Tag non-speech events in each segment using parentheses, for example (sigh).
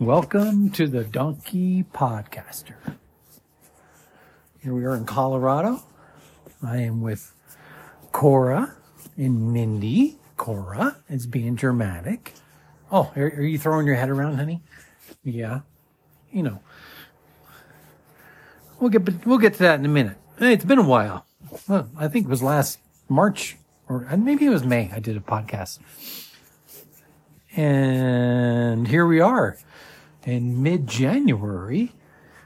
Welcome to the Donkey Podcaster. Here we are in Colorado. I am with Cora and Mindy. Cora is being dramatic. Oh, are, are you throwing your head around, honey? Yeah. You know. We'll get we'll get to that in a minute. It's been a while. Well, I think it was last March or uh, maybe it was May. I did a podcast. And here we are in mid January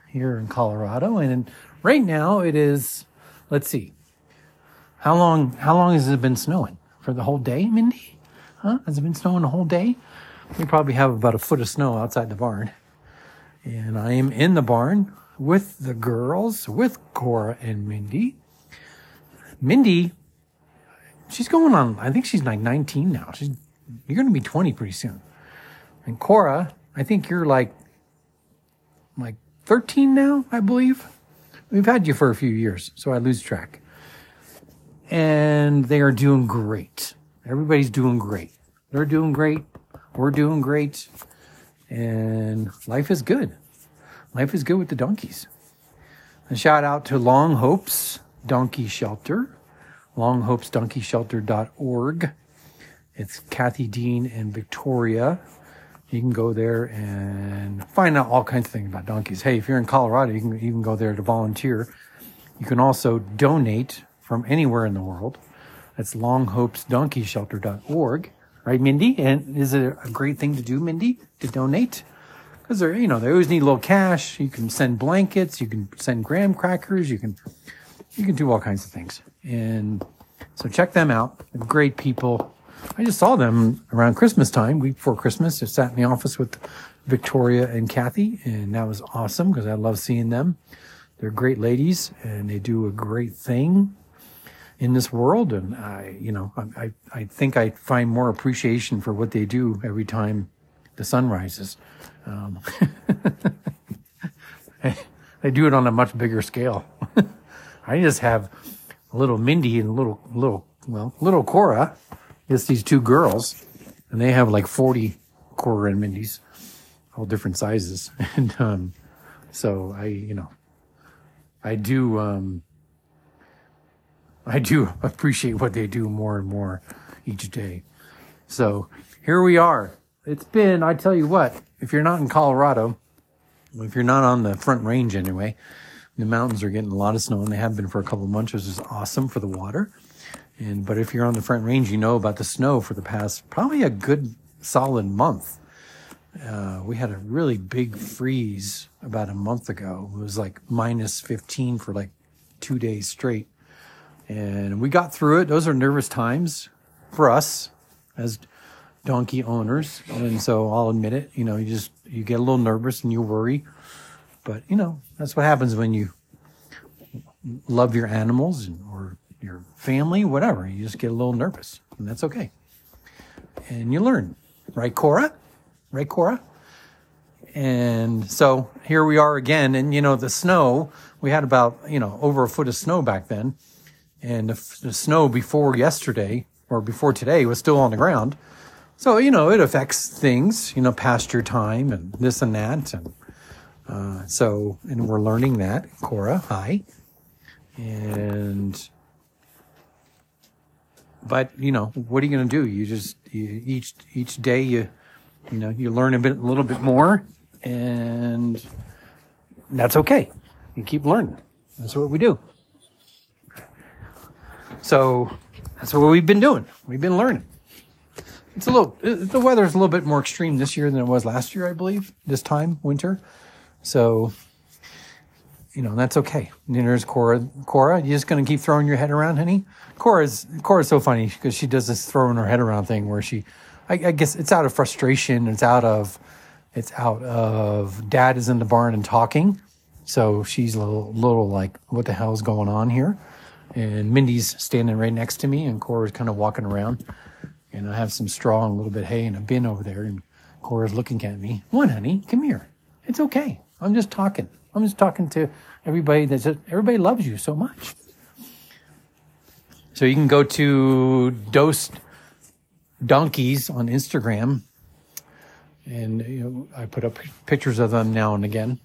here in Colorado. And right now it is, let's see, how long, how long has it been snowing? For the whole day, Mindy? Huh? Has it been snowing the whole day? We probably have about a foot of snow outside the barn. And I am in the barn with the girls, with Cora and Mindy. Mindy, she's going on, I think she's like 19 now. She's, you're going to be 20 pretty soon. And Cora, I think you're like, like 13 now, I believe. We've had you for a few years, so I lose track. And they are doing great. Everybody's doing great. They're doing great. We're doing great. And life is good. Life is good with the donkeys. A shout out to Long Hopes Donkey Shelter, longhopesdonkeyshelter.org. It's Kathy Dean and Victoria you can go there and find out all kinds of things about donkeys. Hey, if you're in Colorado, you can, you can go there to volunteer. You can also donate from anywhere in the world. That's longhopesdonkeyshelter.org. Right, Mindy? And is it a great thing to do, Mindy, to donate? Because they're, you know, they always need a little cash. You can send blankets. You can send graham crackers. You can, you can do all kinds of things. And so check them out. They're great people. I just saw them around Christmas time, week before Christmas. I sat in the office with Victoria and Kathy, and that was awesome because I love seeing them. They're great ladies, and they do a great thing in this world. And I, you know, I, I think I find more appreciation for what they do every time the sun rises. Um, (laughs) they do it on a much bigger scale. (laughs) I just have a little Mindy and little, little, well, little Cora it's these two girls, and they have like 40 Cora and Mindy's, all different sizes. (laughs) And um, so I, you know, I do, um, I do (laughs) appreciate what they do more and more each day. So here we are. It's been, I tell you what, if you're not in Colorado, if you're not on the front range anyway, the mountains are getting a lot of snow and they have been for a couple of months, which is awesome for the water. And but if you're on the front range, you know about the snow for the past probably a good solid month. Uh, we had a really big freeze about a month ago. It was like minus 15 for like two days straight. And we got through it. Those are nervous times for us as donkey owners. And so I'll admit it, you know, you just, you get a little nervous and you worry. But, you know, that's what happens when you love your animals or your family, whatever. You just get a little nervous, and that's okay. And you learn, right, Cora? Right, Cora? And so here we are again. And, you know, the snow, we had about, you know, over a foot of snow back then. And the, the snow before yesterday or before today was still on the ground. So, you know, it affects things, you know, pasture time and this and that. And uh, so, and we're learning that. Cora, hi. And but you know, what are you going to do? You just you, each each day you you know you learn a bit a little bit more, and that's okay. You keep learning. That's what we do. So that's what we've been doing. We've been learning. It's a little the weather's a little bit more extreme this year than it was last year, I believe. This time winter, so you know, that's okay. And there's Cora. Cora, you just going to keep throwing your head around, honey? Cora's, Cora's so funny because she does this throwing her head around thing where she, I, I, guess it's out of frustration. It's out of, it's out of dad is in the barn and talking. So she's a little, little like, what the hell is going on here? And Mindy's standing right next to me and Cora's kind of walking around. And I have some straw and a little bit hay in a bin over there. And Cora's looking at me. What, honey? Come here. It's okay. I'm just talking. I'm just talking to everybody that says, everybody loves you so much. So you can go to Dosed Donkeys on Instagram and you know, I put up pictures of them now and again.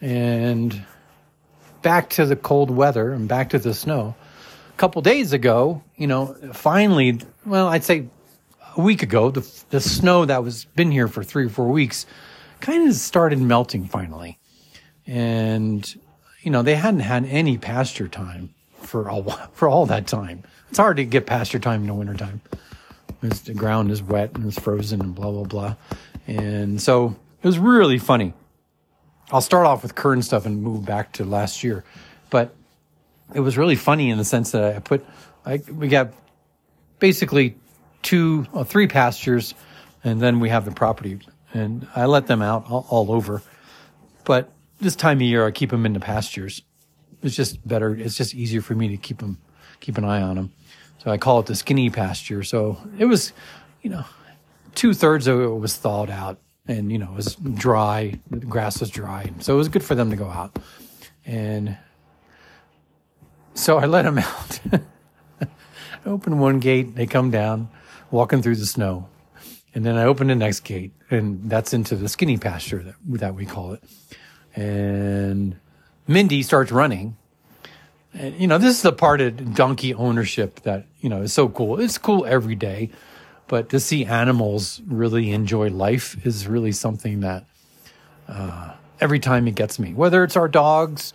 And back to the cold weather and back to the snow. A couple days ago, you know, finally, well, I'd say a week ago, the, the snow that was been here for three or four weeks kind of started melting finally. And, you know, they hadn't had any pasture time for all, (laughs) for all that time. It's hard to get pasture time in the wintertime. The ground is wet and it's frozen and blah, blah, blah. And so it was really funny. I'll start off with current stuff and move back to last year. But it was really funny in the sense that I put, I, we got basically two or three pastures and then we have the property and I let them out all, all over. But this time of year, I keep them in the pastures. It's just better. It's just easier for me to keep them, keep an eye on them. So I call it the skinny pasture. So it was, you know, two thirds of it was thawed out and, you know, it was dry. The grass was dry. So it was good for them to go out. And so I let them (laughs) out. I open one gate, they come down, walking through the snow. And then I open the next gate, and that's into the skinny pasture that, that we call it. And Mindy starts running. And, you know, this is the part of donkey ownership that, you know, is so cool. It's cool every day, but to see animals really enjoy life is really something that uh, every time it gets me. Whether it's our dogs,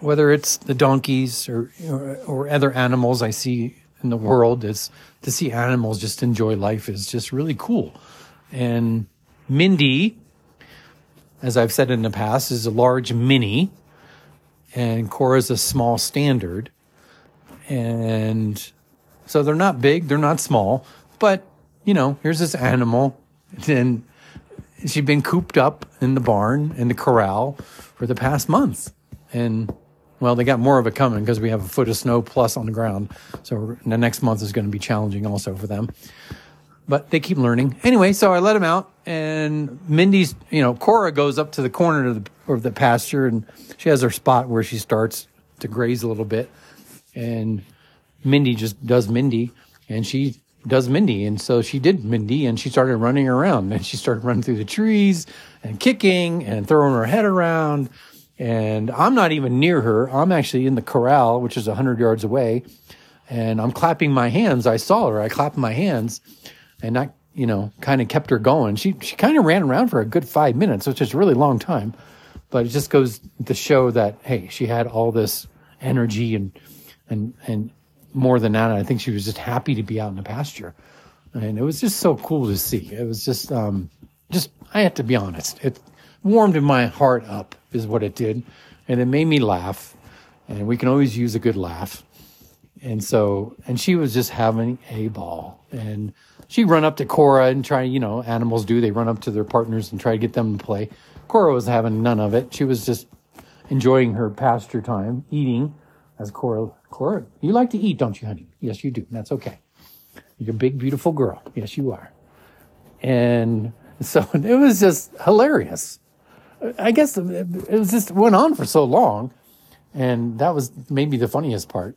whether it's the donkeys or, or, or other animals I see in the world, is to see animals just enjoy life is just really cool. And Mindy, as I've said in the past, is a large mini, and Cora is a small standard. And so they're not big, they're not small, but you know, here's this animal, (laughs) and she'd been cooped up in the barn, in the corral for the past month. And well, they got more of it coming because we have a foot of snow plus on the ground. So the next month is going to be challenging also for them. But they keep learning. Anyway, so I let them out and Mindy's, you know, Cora goes up to the corner of the, of the pasture and she has her spot where she starts to graze a little bit. And Mindy just does Mindy and she does Mindy. And so she did Mindy and she started running around and she started running through the trees and kicking and throwing her head around and I'm not even near her. I'm actually in the corral, which is 100 yards away, and I'm clapping my hands. I saw her. I clapped my hands, and that, you know, kind of kept her going. She, she kind of ran around for a good five minutes, which is a really long time. But it just goes to show that, hey, she had all this energy and, and, and more than that, I think she was just happy to be out in the pasture. And it was just so cool to see. It was just, um, just, I have to be honest. It warmed my heart up is what it did. And it made me laugh. And we can always use a good laugh. And so, and she was just having a ball. And she'd run up to Cora and try, you know, animals do. They run up to their partners and try to get them to play. Cora was having none of it. She was just enjoying her pasture time, eating. As Cora, Cora, you like to eat, don't you, honey? Yes, you do. That's okay. You're a big, beautiful girl. Yes, you are. And so (laughs) it was just hilarious. I guess it was just went on for so long, and that was maybe the funniest part.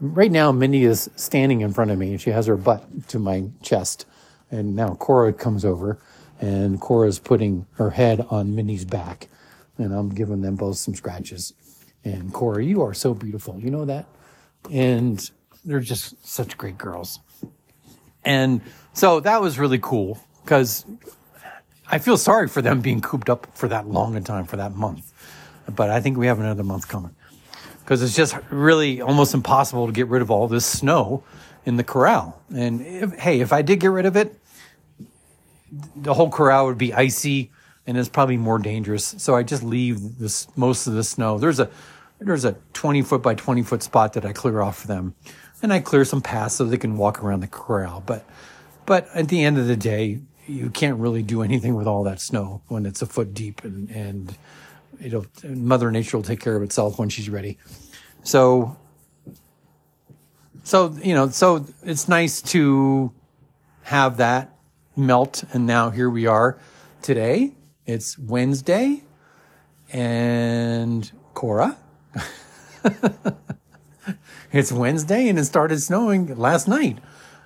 Right now, Mindy is standing in front of me, and she has her butt to my chest, and now Cora comes over, and Cora's putting her head on Mindy's back, and I'm giving them both some scratches. And Cora, you are so beautiful, you know that, and they're just such great girls. And so that was really cool because I feel sorry for them being cooped up for that long a time, for that month. But I think we have another month coming because it's just really almost impossible to get rid of all this snow in the corral. And if, hey, if I did get rid of it, the whole corral would be icy and it's probably more dangerous. So I just leave this most of the snow. There's a there's a 20 foot by 20 foot spot that I clear off for them, and I clear some paths so they can walk around the corral. But but at the end of the day, you can't really do anything with all that snow when it's a foot deep and, and it'll, mother nature will take care of itself when she's ready. So, so, you know, so it's nice to have that melt. And now here we are today. It's Wednesday and Cora. (laughs) it's Wednesday and it started snowing last night.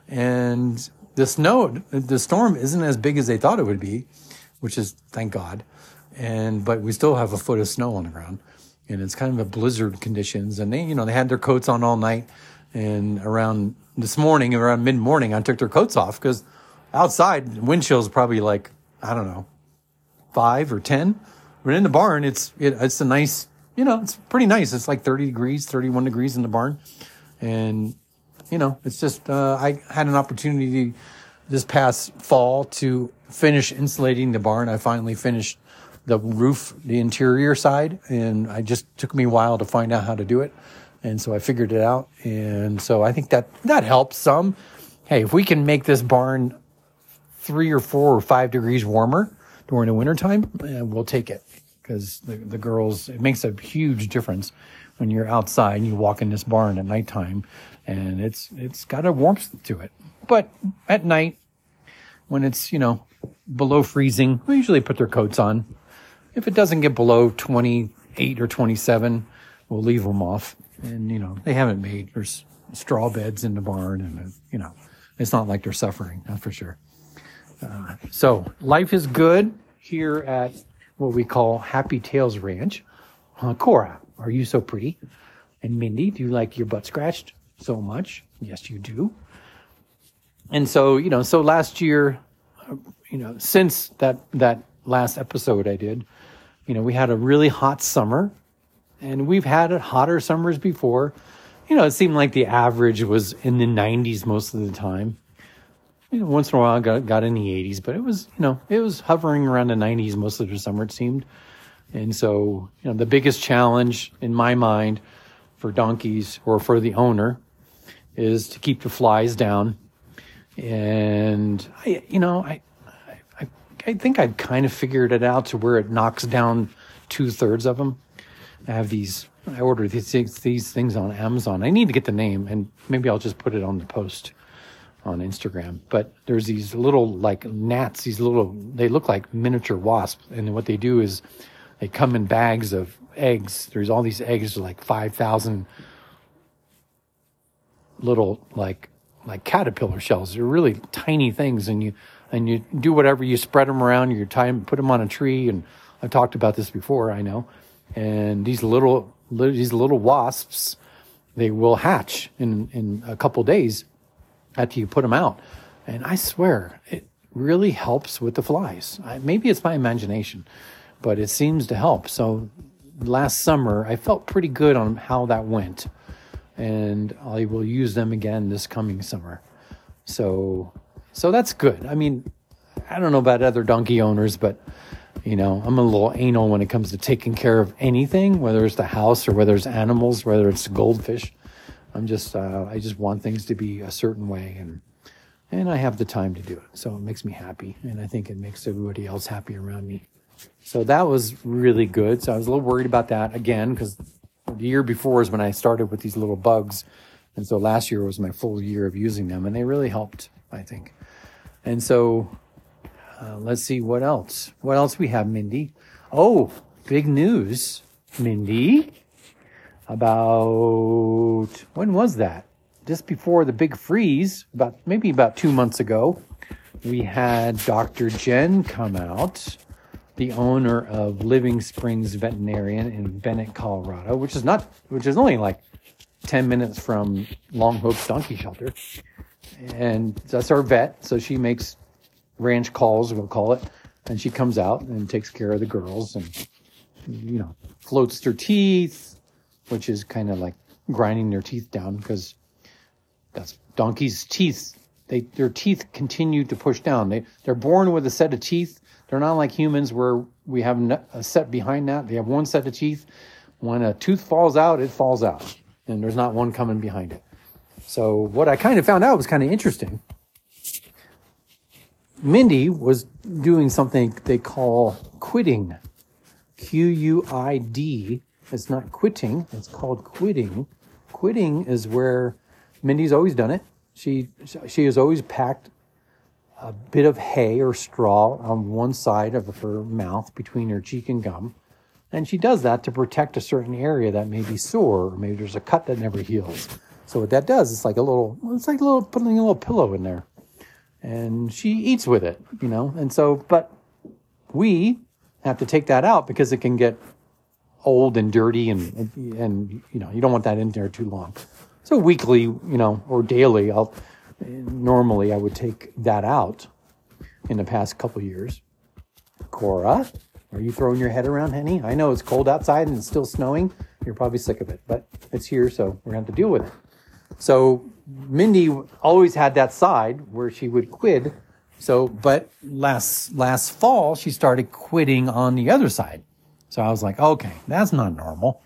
And the snow, the storm isn't as big as they thought it would be. which is thank God. And but we still have a foot of snow on the ground, and it's kind of a blizzard conditions. And they, you know, they had their coats on all night. And around this morning, around mid morning, I took their coats off because outside wind chill is probably like I don't know five or ten. But in the barn, it's it, it's a nice, you know, it's pretty nice. It's like thirty degrees, thirty one degrees in the barn, and you know, it's just uh, I had an opportunity this past fall to finish insulating the barn. I finally finished the roof, the interior side, and I just took me a while to find out how to do it. And so I figured it out. And so I think that that helps some. Hey, if we can make this barn three or four or five degrees warmer during the wintertime, uh, we'll take it because the, the girls, it makes a huge difference when you're outside and you walk in this barn at nighttime and it's, it's got a warmth to it. But at night, when it's, you know, below freezing, we usually put their coats on. If it doesn't get below 28 or 27, we'll leave them off. And, you know, they haven't made, there's straw beds in the barn and, you know, it's not like they're suffering, that's for sure. Uh, so life is good here at what we call Happy Tails Ranch. Uh, Cora, are you so pretty? And Mindy, do you like your butt scratched so much? Yes, you do. And so, you know, so last year, uh, you know, since that, that last episode I did, you know, we had a really hot summer and we've had hotter summers before. You know, it seemed like the average was in the 90s most of the time. You know, once in a while I got, got in the 80s, but it was, you know, it was hovering around the 90s most of the summer, it seemed. And so, you know, the biggest challenge in my mind for donkeys or for the owner is to keep the flies down. And I, you know, I, I, think I've kind of figured it out to where it knocks down two thirds of them. I have these, I ordered these, these things on Amazon. I need to get the name and maybe I'll just put it on the post on Instagram. But there's these little like gnats, these little, they look like miniature wasps. And what they do is they come in bags of eggs. There's all these eggs, like 5,000 little like, like caterpillar shells. They're really tiny things. And you, and you do whatever, you spread them around, you tie them, put them on a tree. And I've talked about this before, I know. And these little, these little wasps, they will hatch in, in a couple days after you put them out. And I swear, it really helps with the flies. I, maybe it's my imagination, but it seems to help. So last summer, I felt pretty good on how that went. And I will use them again this coming summer. So, so that's good. I mean, I don't know about other donkey owners, but you know, I'm a little anal when it comes to taking care of anything, whether it's the house or whether it's animals, whether it's goldfish. I'm just uh, I just want things to be a certain way, and and I have the time to do it. So it makes me happy, and I think it makes everybody else happy around me. So that was really good. So I was a little worried about that again because the year before is when I started with these little bugs, and so last year was my full year of using them, and they really helped. I think, and so uh, let's see what else. What else we have, Mindy? Oh, big news, Mindy about when was that? Just before the big freeze, about maybe about two months ago, we had Dr. Jen come out, the owner of Living Springs Veterinarian in Bennett, Colorado, which is not, which is only like 10 minutes from Long Hope's Donkey Shelter. And that's our vet. So she makes ranch calls, we'll call it. And she comes out and takes care of the girls and, you know, floats their teeth, which is kind of like grinding their teeth down because that's donkeys' teeth. They their teeth continue to push down. They they're born with a set of teeth. They're not like humans where we have a set behind that. They have one set of teeth. When a tooth falls out, it falls out, and there's not one coming behind it. So what I kind of found out was kind of interesting. Mindy was doing something they call quidding, Q U I D it's not quitting. It's called quidding. Quidding is where Mindy's always done it. She she has always packed a bit of hay or straw on one side of her mouth between her cheek and gum. And she does that to protect a certain area that may be sore, or maybe there's a cut that never heals. So what that does, it's like a little, it's like a little putting a little pillow in there, and she eats with it, you know. And so, but we have to take that out because it can get old and dirty and and you know you don't want that in there too long. So weekly, you know, or daily, I'll normally I would take that out in the past couple years. Cora, are you throwing your head around, Henny? I know it's cold outside and it's still snowing. You're probably sick of it, but it's here, so we're to have to deal with it. So Mindy always had that side where she would quid. So, but last last fall she started quidding on the other side. So I was like, okay, that's not normal.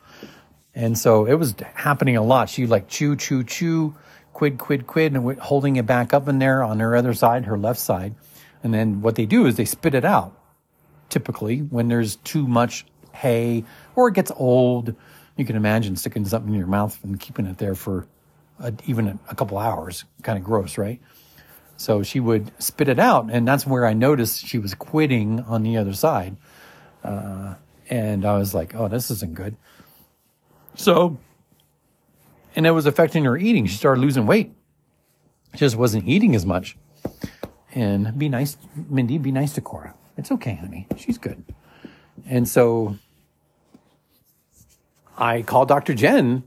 And so it was happening a lot. She like chew, chew, chew, quid, quid, quid, and holding it back up in there on her other side, her left side. And then what they do is they spit it out. Typically, when there's too much hay or it gets old, you can imagine sticking something in your mouth and keeping it there for a, even a couple hours. Kind of gross, right? So she would spit it out, and that's where I noticed she was quidding on the other side. Uh, and I was like, "Oh, this isn't good." So, and it was affecting her eating. She started losing weight. She just wasn't eating as much. And be nice, Mindy. Be nice to Cora. It's okay, honey. She's good. And so I called Dr. Jen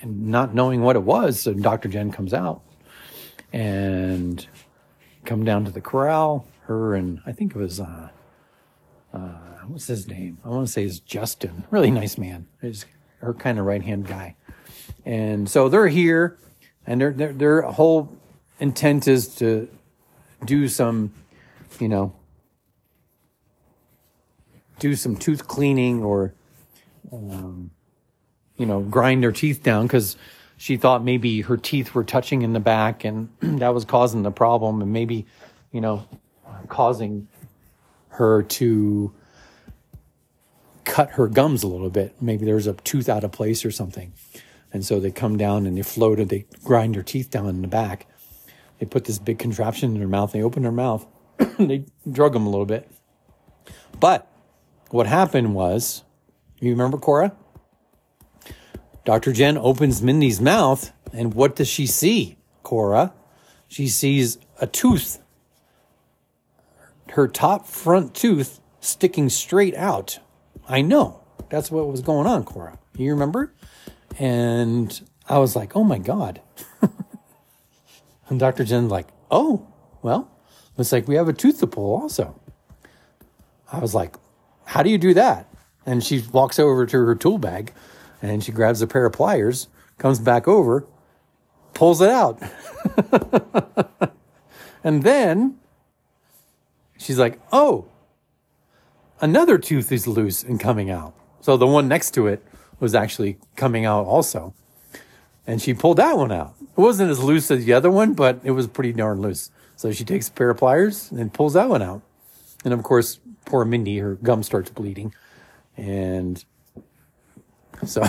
and not knowing what it was. So Dr. Jen comes out and come down to the corral. Her and I think it was, uh, uh, what's his name? I want to say is Justin. Really nice man. He's her kind of right hand guy. And so they're here and their, their, their whole intent is to do some, you know, do some tooth cleaning or, um, you know, grind her teeth down because she thought maybe her teeth were touching in the back and (clears throat) that was causing the problem and maybe, you know, causing her to cut her gums a little bit. Maybe there's a tooth out of place or something. And so they come down and they float and they grind her teeth down in the back. They put this big contraption in her mouth. They open her mouth. (clears throat) they drug them a little bit. But what happened was, you remember Cora? Dr. Jen opens Mindy's mouth, and what does she see, Cora? She sees a tooth, her top front tooth sticking straight out. I know. That's what was going on, Cora. You remember? And I was like, oh my God. (laughs) and Dr. Jen's like, oh, well, looks like we have a tooth to pull also. I was like, how do you do that? And she walks over to her tool bag and she grabs a pair of pliers, comes back over, pulls it out. (laughs) and then she's like, oh, another tooth is loose and coming out. So the one next to it was actually coming out also. And she pulled that one out. It wasn't as loose as the other one, but it was pretty darn loose. So she takes a pair of pliers and pulls that one out. And of course, poor Mindy, her gum starts bleeding. And so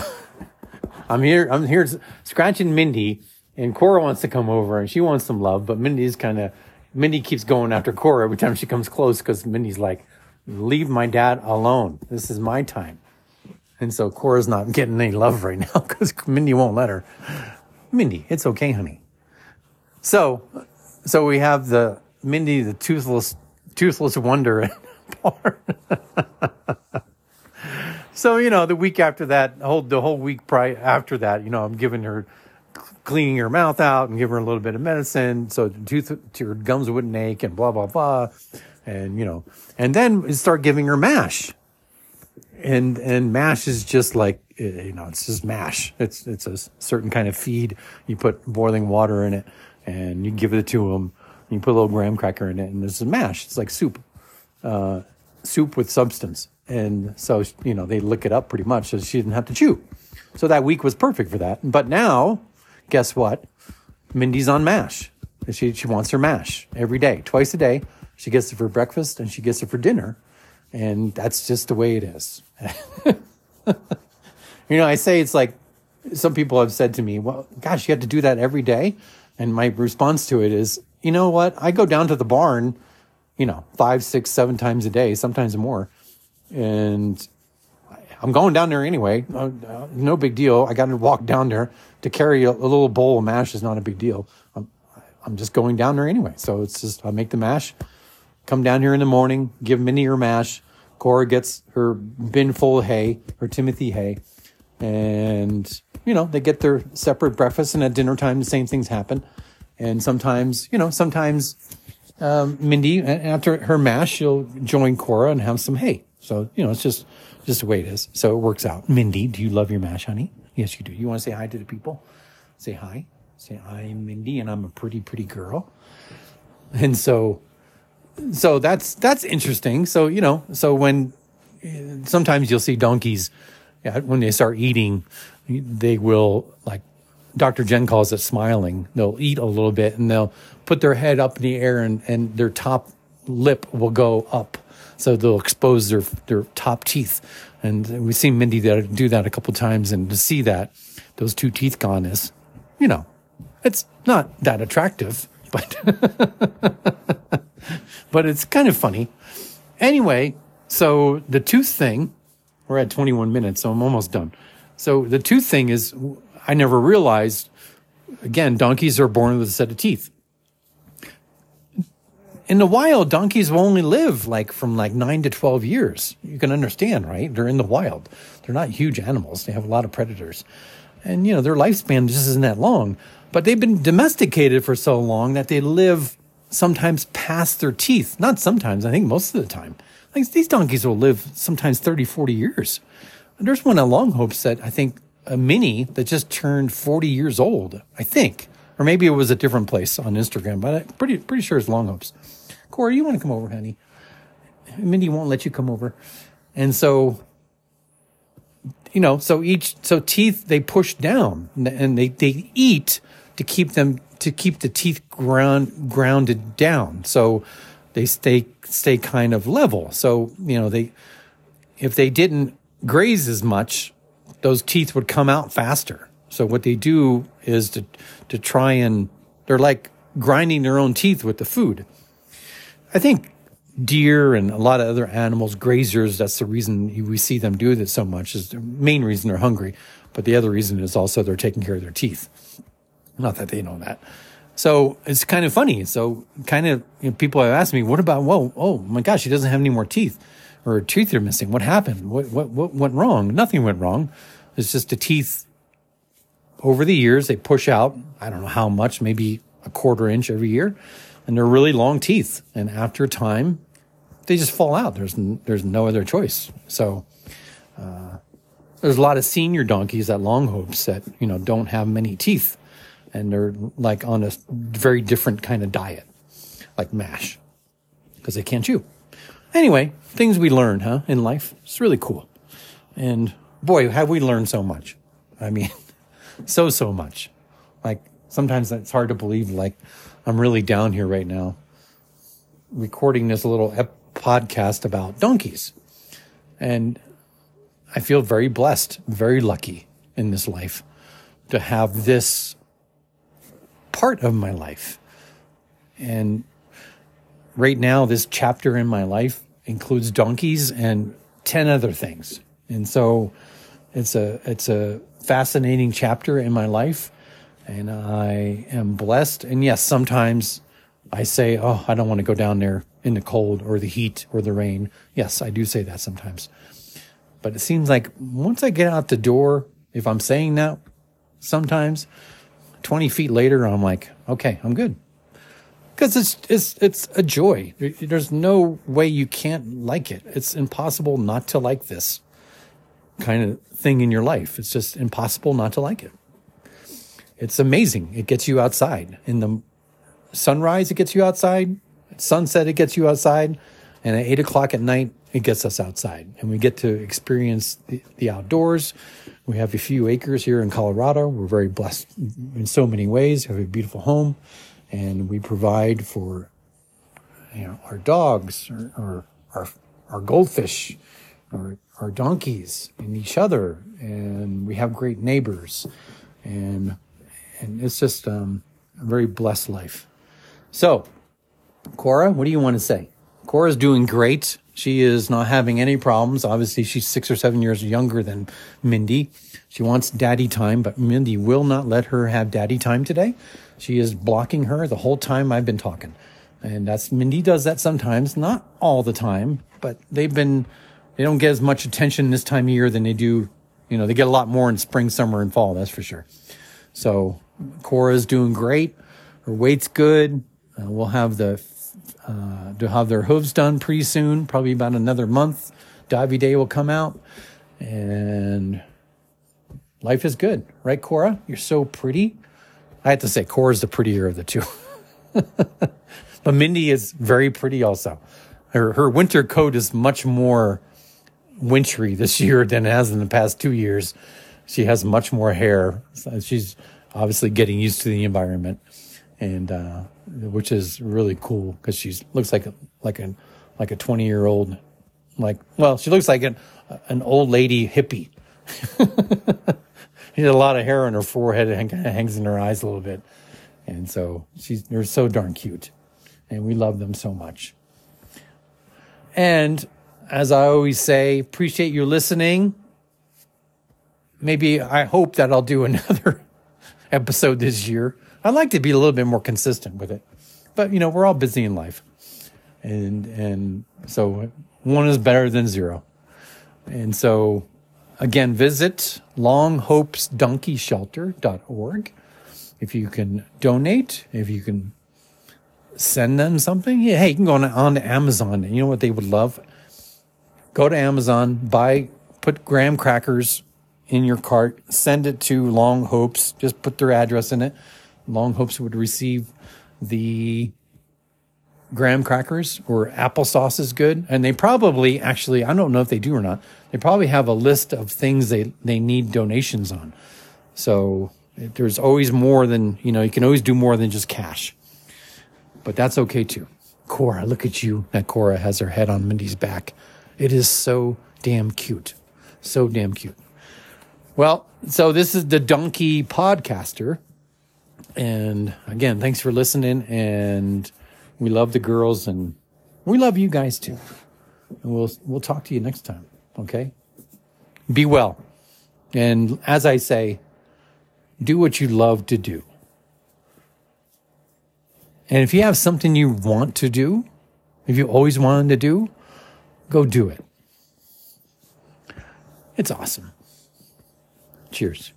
(laughs) I'm here, I'm here scratching Mindy, and Cora wants to come over and she wants some love, but Mindy's kind of, Mindy keeps going after Cora every time she comes close because Mindy's like, leave my dad alone. This is my time. And so Cora's not getting any love right now (laughs) because Mindy won't let her. Mindy, it's okay, honey. So, so we have the Mindy, the toothless, toothless wonder part. (laughs) so you know, the week after that, whole the whole week prior after that, you know, I'm giving her cleaning her mouth out and giving her a little bit of medicine so the tooth, her gums wouldn't ache and blah blah blah and you know, and then start giving her mash. And and mash is just like eh, you know, it's just mash. It's it's a certain kind of feed. You put boiling water in it, and you give it to them. You put a little graham cracker in it, and this is mash. It's like soup, uh, soup with substance. And so you know they lick it up pretty much, so she didn't have to chew. So that week was perfect for that. But now, guess what? Mindy's on mash. She she wants her mash every day, twice a day. She gets it for breakfast and she gets it for dinner. And that's just the way it is. (laughs) you know, I say it's like some people have said to me, well, gosh, you have to do that every day. And my response to it is, you know what? I go down to the barn, you know, five, six, seven times a day, sometimes more. And I'm going down there anyway. Uh, no big deal. I got to walk down there to carry a, a, little bowl of mash is not a big deal. I'm, I'm just going down there anyway. So it's just, I make the mash come down here in the morning, give Mindy her mash. Cora gets her bin full of hay, her Timothy hay, and you know they get their separate breakfast. And at dinner time, the same things happen. And sometimes, you know, sometimes um, Mindy after her mash, she'll join Cora and have some hay. So you know, it's just just the way it is. So it works out. Mindy, do you love your mash, honey? Yes, you do. You want to say hi to the people? Say hi. Say I'm Mindy, and I'm a pretty pretty girl. And so so that's that's interesting. So you know, so when sometimes you'll see donkeys yeah, when they start eating, they will like Dr. Jen calls it smiling. They'll eat a little bit and they'll put their head up in the air and, and their top lip will go up. So they'll expose their their top teeth. And we've seen Mindy do that a couple times and to see that those two teeth gone is, you know, it's not that attractive, (laughs) but but it's kind of funny. Anyway, so the tooth thing, we're at 21 minutes, so I'm almost done. So the tooth thing is, I never realized, again, donkeys are born with a set of teeth. In the wild, donkeys will only live like from like nine to 12 years. You can understand, right? They're in the wild. They're not huge animals. They have a lot of predators. And, you know, their lifespan just isn't that long. But they've been domesticated for so long that they live sometimes past their teeth. Not sometimes, I think most of the time. Like these donkeys will live sometimes 30, 40 years. There's one at Longhopes that I think a mini that just turned 40 years old, I think. Or maybe it was a different place on Instagram, but I'm pretty, pretty sure it's Longhopes. Cora, you want to come over, honey? Mindy won't let you come over. And so, you know, so each, so teeth they push down and they, they eat to keep them to keep the teeth ground grounded down so they stay stay kind of level so you know they if they didn't graze as much those teeth would come out faster so what they do is to to try and they're like grinding their own teeth with the food i think deer and a lot of other animals grazers that's the reason we see them do this so much is the main reason they're hungry but the other reason is also they're taking care of their teeth not that they know that. So it's kind of funny. So kind of you know, people have asked me, what about, whoa, oh my gosh, he doesn't have any more teeth or teeth are missing. What happened? What, what, what went wrong? Nothing went wrong. It's just the teeth over the years, they push out, I don't know how much, maybe a quarter inch every year. And they're really long teeth. And after time, they just fall out. There's, there's no other choice. So, uh, there's a lot of senior donkeys at Longhopes that, you know, don't have many teeth and they're like on a very different kind of diet, like MASH, because they can't chew. Anyway, things we learn, huh, in life. It's really cool. And boy, have we learned so much. I mean, (laughs) so, so much. Like sometimes it's hard to believe, like I'm really down here right now recording this little ep- podcast about donkeys. And I feel very blessed, very lucky in this life to have this part of my life. And right now, this chapter in my life includes donkeys and 10 other things. And so it's a, it's a fascinating chapter in my life. And I am blessed. And yes, sometimes I say, Oh, I don't want to go down there in the cold or the heat or the rain. Yes, I do say that sometimes. But it seems like once I get out the door, if I'm saying that sometimes, 20 feet later, I'm like, okay, I'm good. Because it's, it's, it's a joy. There's no way you can't like it. It's impossible not to like this kind of thing in your life. It's just impossible not to like it. It's amazing. It gets you outside. In the sunrise, it gets you outside. At sunset, it gets you outside. And at eight o'clock at night, it gets us outside. And we get to experience the, the outdoors. We have a few acres here in Colorado. We're very blessed in so many ways. We have a beautiful home and we provide for, you know, our dogs or, or our, our goldfish or our donkeys and each other. And we have great neighbors and, and it's just, um, a very blessed life. So, Cora, what do you want to say? Cora's doing great. She is not having any problems. Obviously, she's six or seven years younger than Mindy. She wants daddy time, but Mindy will not let her have daddy time today. She is blocking her the whole time I've been talking. And that's Mindy does that sometimes, not all the time, but they've been they don't get as much attention this time of year than they do. You know, they get a lot more in spring, summer, and fall. That's for sure. So Cora's doing great. Her weight's good. Uh, we'll have the uh, to have their hooves done pretty soon, probably about another month. Divey Day will come out, and life is good, right, Cora? You're so pretty. I have to say, Cora's the prettier of the two. (laughs) but Mindy is very pretty also. Her her winter coat is much more wintry this (laughs) year than it has in the past two years. She has much more hair. She's obviously getting used to the environment, and uh, which is really cool because she looks like a like a like a twenty year old, like well, she looks like an an old lady hippie. (laughs) she has a lot of hair on her forehead and kind of hangs in her eyes a little bit, and so she's they're so darn cute, and we love them so much. And as I always say, appreciate you listening. Maybe I hope that I'll do (laughs) another episode this year. I'd like to be a little bit more consistent with it. But you know, we're all busy in life. And and so one is better than zero. And so again, visit longhopesdonkeyshelter.org. If you can donate, if you can send them something, yeah, hey, you can go on, on Amazon. You know what they would love? Go to Amazon, buy, put graham crackers in your cart, send it to Long Hopes, just put their address in it. Long Hopes would receive the graham crackers or applesauce is good. And they probably actually, I don't know if they do or not, they probably have a list of things they, they need donations on. So there's always more than, you know, you can always do more than just cash. But that's okay too. Cora, look at you. That Cora has her head on Mindy's back. It is so damn cute. So damn cute. Well, so this is the Donkey Podcaster. And again, thanks for listening. And we love the girls and we love you guys too. And we'll we'll talk to you next time. Okay? Be well. And as I say, do what you love to do. And if you have something you want to do, if you always wanted to do, go do it. It's awesome. Cheers.